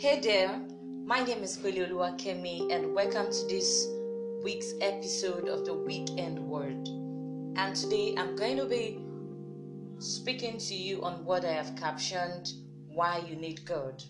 Hey there, my name is Kwelioluwa Kemi, and welcome to this week's episode of the Weekend Word. And today I'm going to be speaking to you on what I have captioned Why You Need God.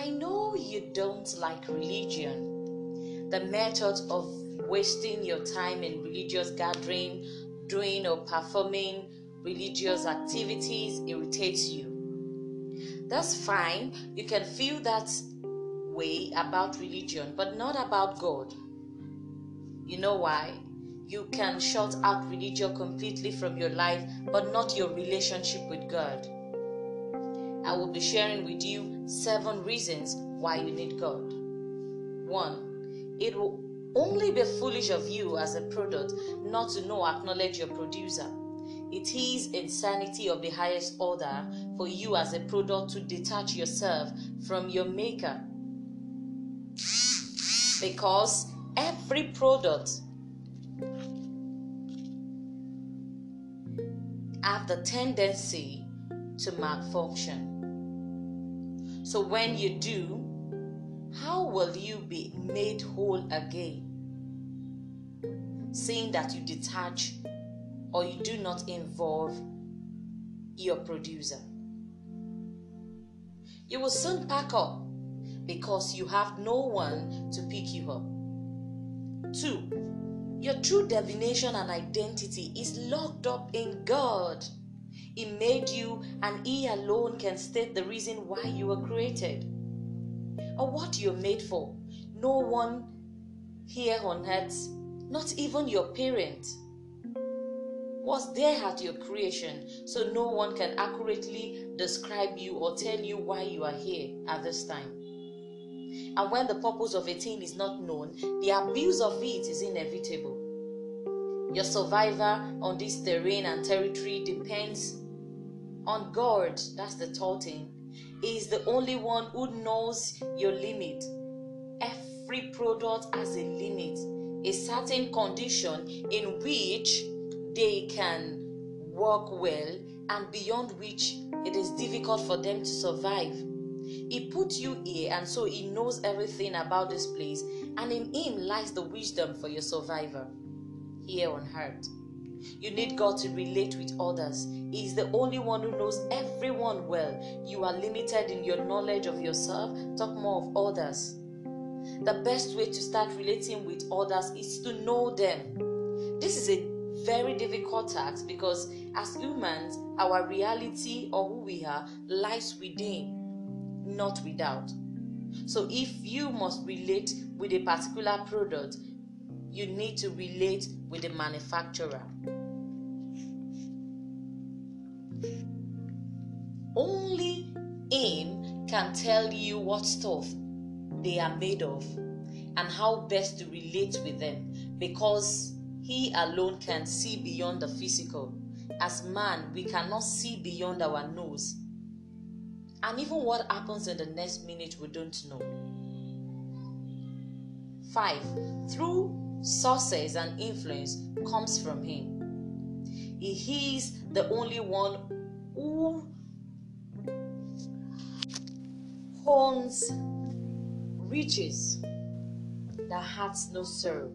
I know you don't like religion, the method of wasting your time in religious gathering, doing or performing religious activities irritates you. That's fine. You can feel that way about religion, but not about God. You know why? You can shut out religion completely from your life, but not your relationship with God. I will be sharing with you seven reasons why you need God. One, it will only be foolish of you as a product not to know acknowledge your producer. It is insanity of the highest order for you as a product to detach yourself from your maker. Because every product have the tendency to malfunction. So when you do, how will you be made whole again? Seeing that you detach or you do not involve your producer. You will soon pack up because you have no one to pick you up. Two, your true divination and identity is locked up in God. He made you, and He alone can state the reason why you were created or what you're made for. No one here on earth, not even your parents, was there at your creation, so no one can accurately describe you or tell you why you are here at this time. And when the purpose of a thing is not known, the abuse of it is inevitable. Your survival on this terrain and territory depends on God. That's the third thing. He is the only one who knows your limit. Every product has a limit, a certain condition in which they can work well and beyond which it is difficult for them to survive. He put you here, and so He knows everything about this place, and in Him lies the wisdom for your survival here on earth. You need God to relate with others. He is the only one who knows everyone well. You are limited in your knowledge of yourself. Talk more of others. The best way to start relating with others is to know them. This is a very difficult task because as humans, our reality or who we are lies within, not without. So if you must relate with a particular product, you need to relate with the manufacturer. Only him can tell you what stuff they are made of and how best to relate with them because he alone can see beyond the physical. As man, we cannot see beyond our nose. And even what happens in the next minute, we don't know. 5. Through sources and influence comes from him. He is the only one who owns riches that hearts no sorrow.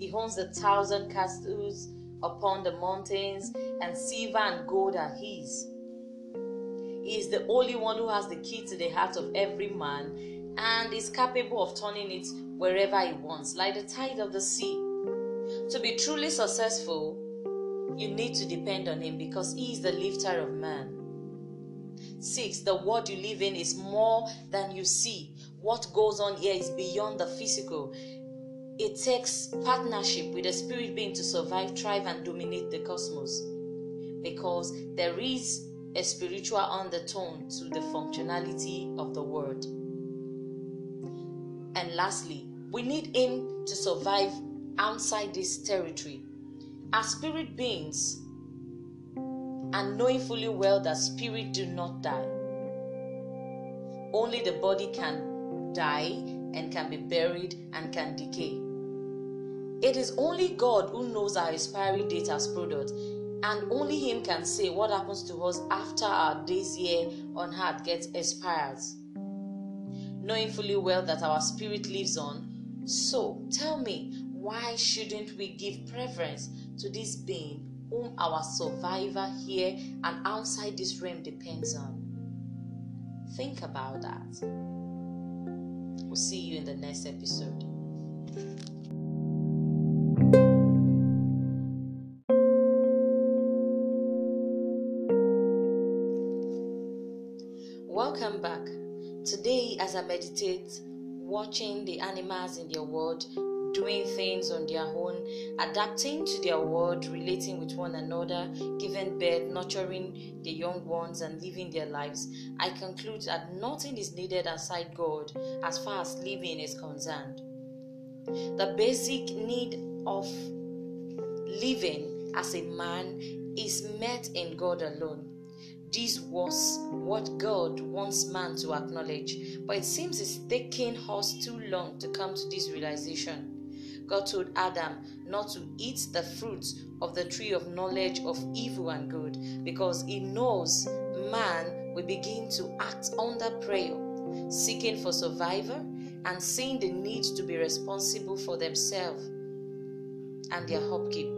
He owns a thousand castles upon the mountains, and silver and gold are his. He is the only one who has the key to the heart of every man and is capable of turning it wherever he wants, like the tide of the sea. To be truly successful, you need to depend on him because he is the lifter of man. Six, the world you live in is more than you see. What goes on here is beyond the physical. It takes partnership with a spirit being to survive, thrive, and dominate the cosmos. Because there is a spiritual undertone to the functionality of the world. And lastly, we need Him to survive outside this territory. As spirit beings, and knowing fully well that spirit do not die. Only the body can die and can be buried and can decay. It is only God who knows our expiry date as product, and only Him can say what happens to us after our days here on earth gets expired. knowing fully well that our spirit lives on. So, tell me, why shouldn't we give preference to this being whom our survivor here and outside this realm depends on? Think about that. We'll see you in the next episode. As I meditate, watching the animals in their world, doing things on their own, adapting to their world, relating with one another, giving birth, nurturing the young ones, and living their lives, I conclude that nothing is needed outside God as far as living is concerned. The basic need of living as a man is met in God alone. This was what God wants man to acknowledge, but it seems it's taking us too long to come to this realization. God told Adam not to eat the fruit of the tree of knowledge of evil and good because he knows man will begin to act under prayer, seeking for survival and seeing the need to be responsible for themselves and their upkeep.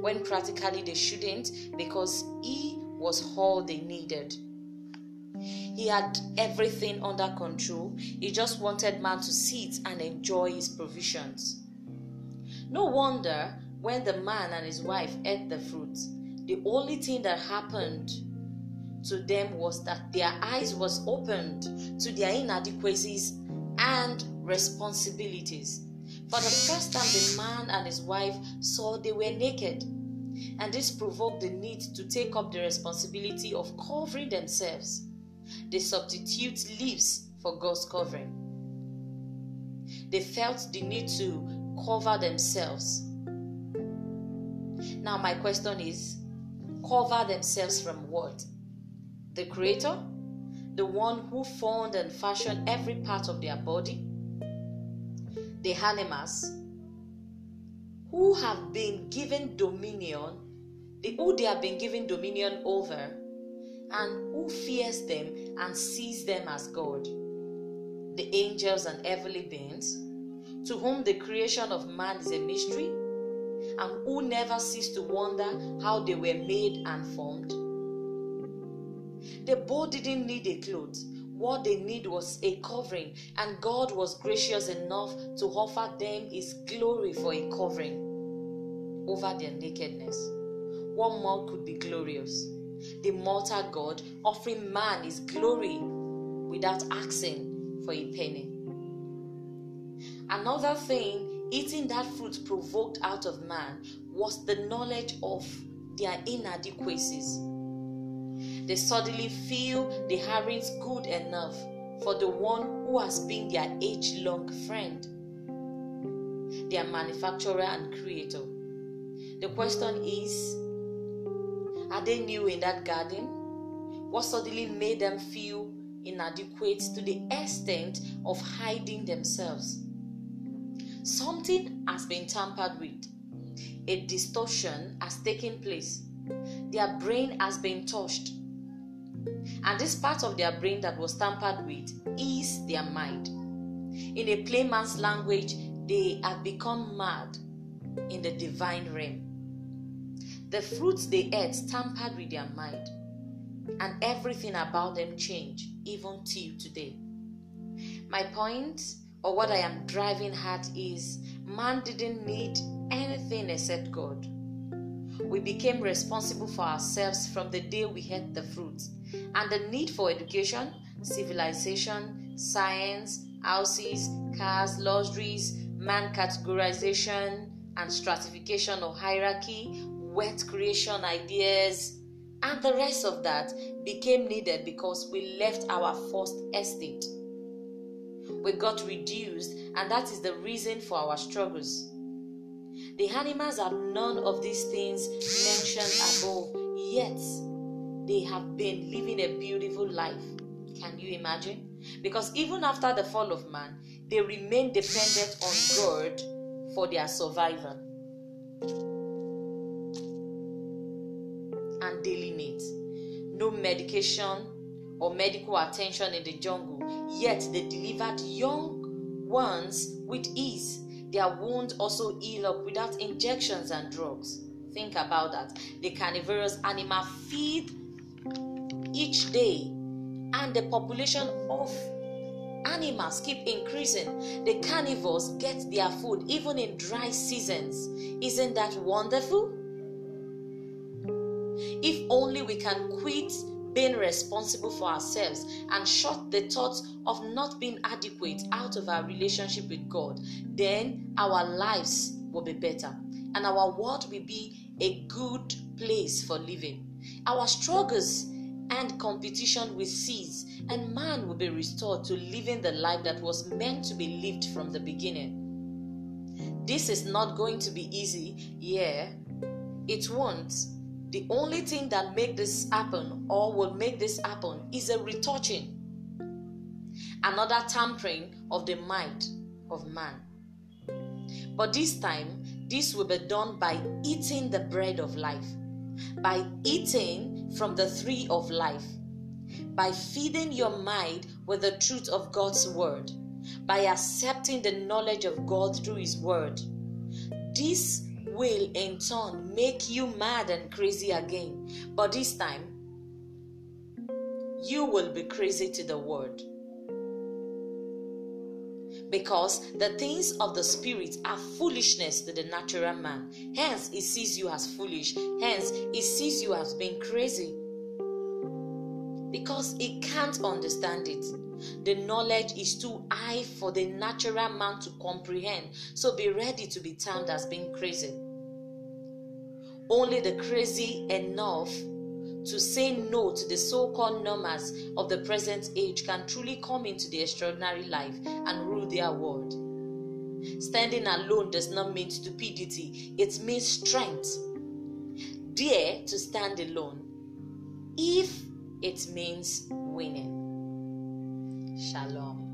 When practically they shouldn't because he was all they needed. He had everything under control. He just wanted man to sit and enjoy his provisions. No wonder when the man and his wife ate the fruit, the only thing that happened to them was that their eyes was opened to their inadequacies and responsibilities. For the first time, the man and his wife saw they were naked and this provoked the need to take up the responsibility of covering themselves. They substitute leaves for God's covering. They felt the need to cover themselves. Now, my question is cover themselves from what? The Creator? The one who formed and fashioned every part of their body? The animals? Who have been given dominion, the, who they have been given dominion over, and who fears them and sees them as God. The angels and heavenly beings, to whom the creation of man is a mystery, and who never cease to wonder how they were made and formed. The both didn't need a clothes. What they need was a covering, and God was gracious enough to offer them His glory for a covering over their nakedness. What more could be glorious? The mortal God offering man his glory without asking for a penny. Another thing eating that fruit provoked out of man was the knowledge of their inadequacies. They suddenly feel the aren't good enough for the one who has been their age long friend, their manufacturer and creator. The question is Are they new in that garden? What suddenly made them feel inadequate to the extent of hiding themselves? Something has been tampered with, a distortion has taken place, their brain has been touched. And this part of their brain that was tampered with is their mind. In a plain man's language, they have become mad in the divine realm. The fruits they ate tampered with their mind, and everything about them changed, even till today. My point, or what I am driving at, is man didn't need anything except God. We became responsible for ourselves from the day we ate the fruit, and the need for education, civilization, science, houses, cars, luxuries, man categorization, and stratification or hierarchy wet creation ideas, and the rest of that became needed because we left our first estate. We got reduced, and that is the reason for our struggles. The animals have none of these things mentioned above, yet they have been living a beautiful life. Can you imagine? Because even after the fall of man, they remain dependent on God for their survival. Daily needs. No medication or medical attention in the jungle, yet they delivered young ones with ease. Their wounds also heal up without injections and drugs. Think about that. The carnivorous animal feed each day, and the population of animals keep increasing. The carnivores get their food even in dry seasons. Isn't that wonderful? If only we can quit being responsible for ourselves and shut the thoughts of not being adequate out of our relationship with God, then our lives will be better and our world will be a good place for living. Our struggles and competition will cease, and man will be restored to living the life that was meant to be lived from the beginning. This is not going to be easy, yeah, it won't. The only thing that make this happen or will make this happen is a retouching, another tampering of the mind of man. But this time, this will be done by eating the bread of life, by eating from the tree of life, by feeding your mind with the truth of God's word, by accepting the knowledge of God through His word. This will in turn make you mad and crazy again, but this time you will be crazy to the word because the things of the spirit are foolishness to the natural man. Hence, he sees you as foolish. Hence, he sees you as being crazy because he can't understand it. The knowledge is too high for the natural man to comprehend, so be ready to be termed as being crazy. Only the crazy enough to say no to the so called normas of the present age can truly come into the extraordinary life and rule their world. Standing alone does not mean stupidity, it means strength. Dare to stand alone if it means winning. Shalom.